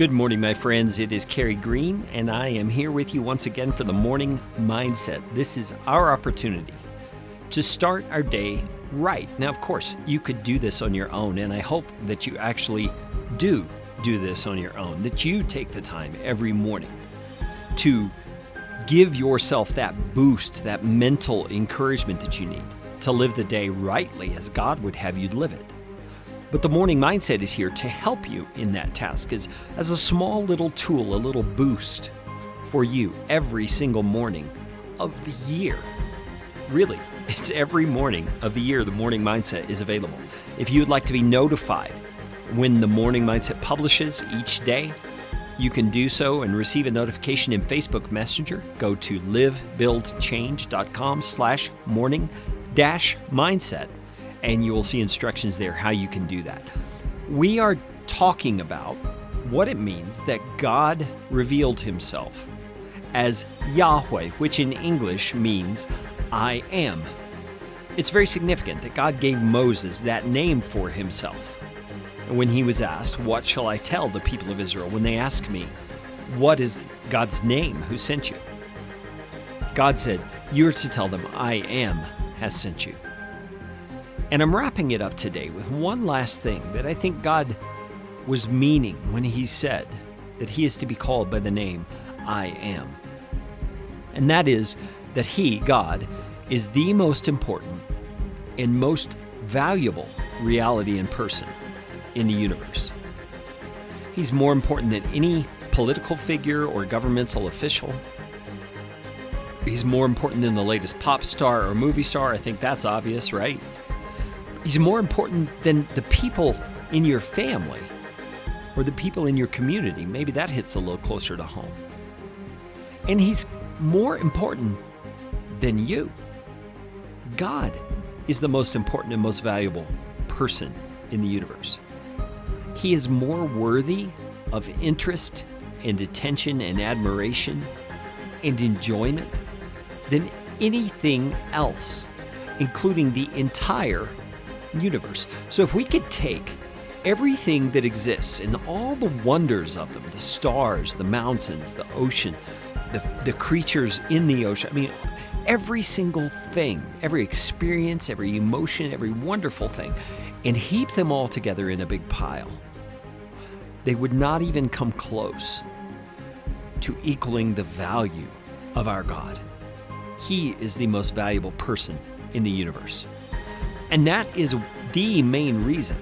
Good morning, my friends. It is Carey Green, and I am here with you once again for the morning mindset. This is our opportunity to start our day right. Now, of course, you could do this on your own, and I hope that you actually do do this on your own, that you take the time every morning to give yourself that boost, that mental encouragement that you need to live the day rightly as God would have you live it. But the morning mindset is here to help you in that task as, as a small little tool, a little boost for you every single morning of the year. Really, it's every morning of the year the morning mindset is available. If you would like to be notified when the morning mindset publishes each day, you can do so and receive a notification in Facebook Messenger. Go to livebuildchange.com slash morning dash mindset and you will see instructions there how you can do that. We are talking about what it means that God revealed himself as Yahweh, which in English means I am. It's very significant that God gave Moses that name for himself. When he was asked, What shall I tell the people of Israel? When they ask me, What is God's name who sent you? God said, You're to tell them, I am has sent you. And I'm wrapping it up today with one last thing that I think God was meaning when He said that He is to be called by the name I am. And that is that He, God, is the most important and most valuable reality and person in the universe. He's more important than any political figure or governmental official. He's more important than the latest pop star or movie star. I think that's obvious, right? He's more important than the people in your family or the people in your community. Maybe that hits a little closer to home. And he's more important than you. God is the most important and most valuable person in the universe. He is more worthy of interest and attention and admiration and enjoyment than anything else, including the entire universe. So if we could take everything that exists and all the wonders of them the stars, the mountains, the ocean, the, the creatures in the ocean I mean, every single thing, every experience, every emotion, every wonderful thing and heap them all together in a big pile, they would not even come close to equaling the value of our God. He is the most valuable person in the universe. And that is the main reason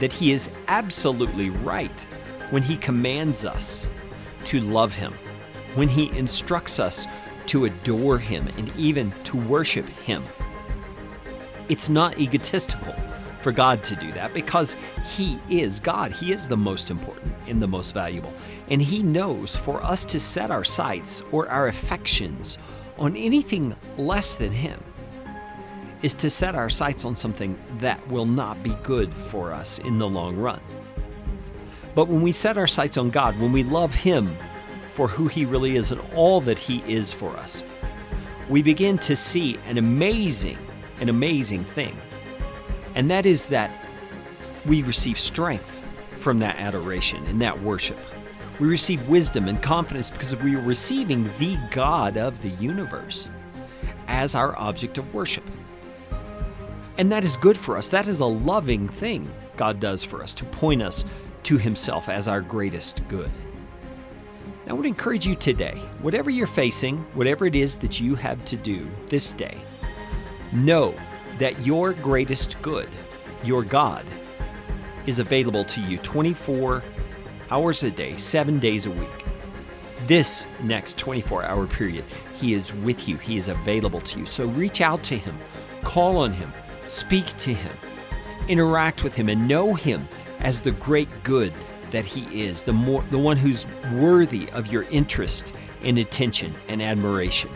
that he is absolutely right when he commands us to love him, when he instructs us to adore him and even to worship him. It's not egotistical for God to do that because he is God. He is the most important and the most valuable. And he knows for us to set our sights or our affections on anything less than him is to set our sights on something that will not be good for us in the long run. But when we set our sights on God, when we love Him for who He really is and all that He is for us, we begin to see an amazing, an amazing thing. And that is that we receive strength from that adoration and that worship. We receive wisdom and confidence because we are receiving the God of the universe as our object of worship. And that is good for us. That is a loving thing God does for us to point us to Himself as our greatest good. I would encourage you today, whatever you're facing, whatever it is that you have to do this day, know that your greatest good, your God, is available to you 24 hours a day, seven days a week. This next 24 hour period, He is with you, He is available to you. So reach out to Him, call on Him, Speak to Him, interact with Him, and know Him as the great good that He is, the, more, the one who's worthy of your interest and attention and admiration.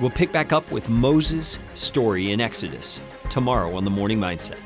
We'll pick back up with Moses' story in Exodus tomorrow on the Morning Mindset.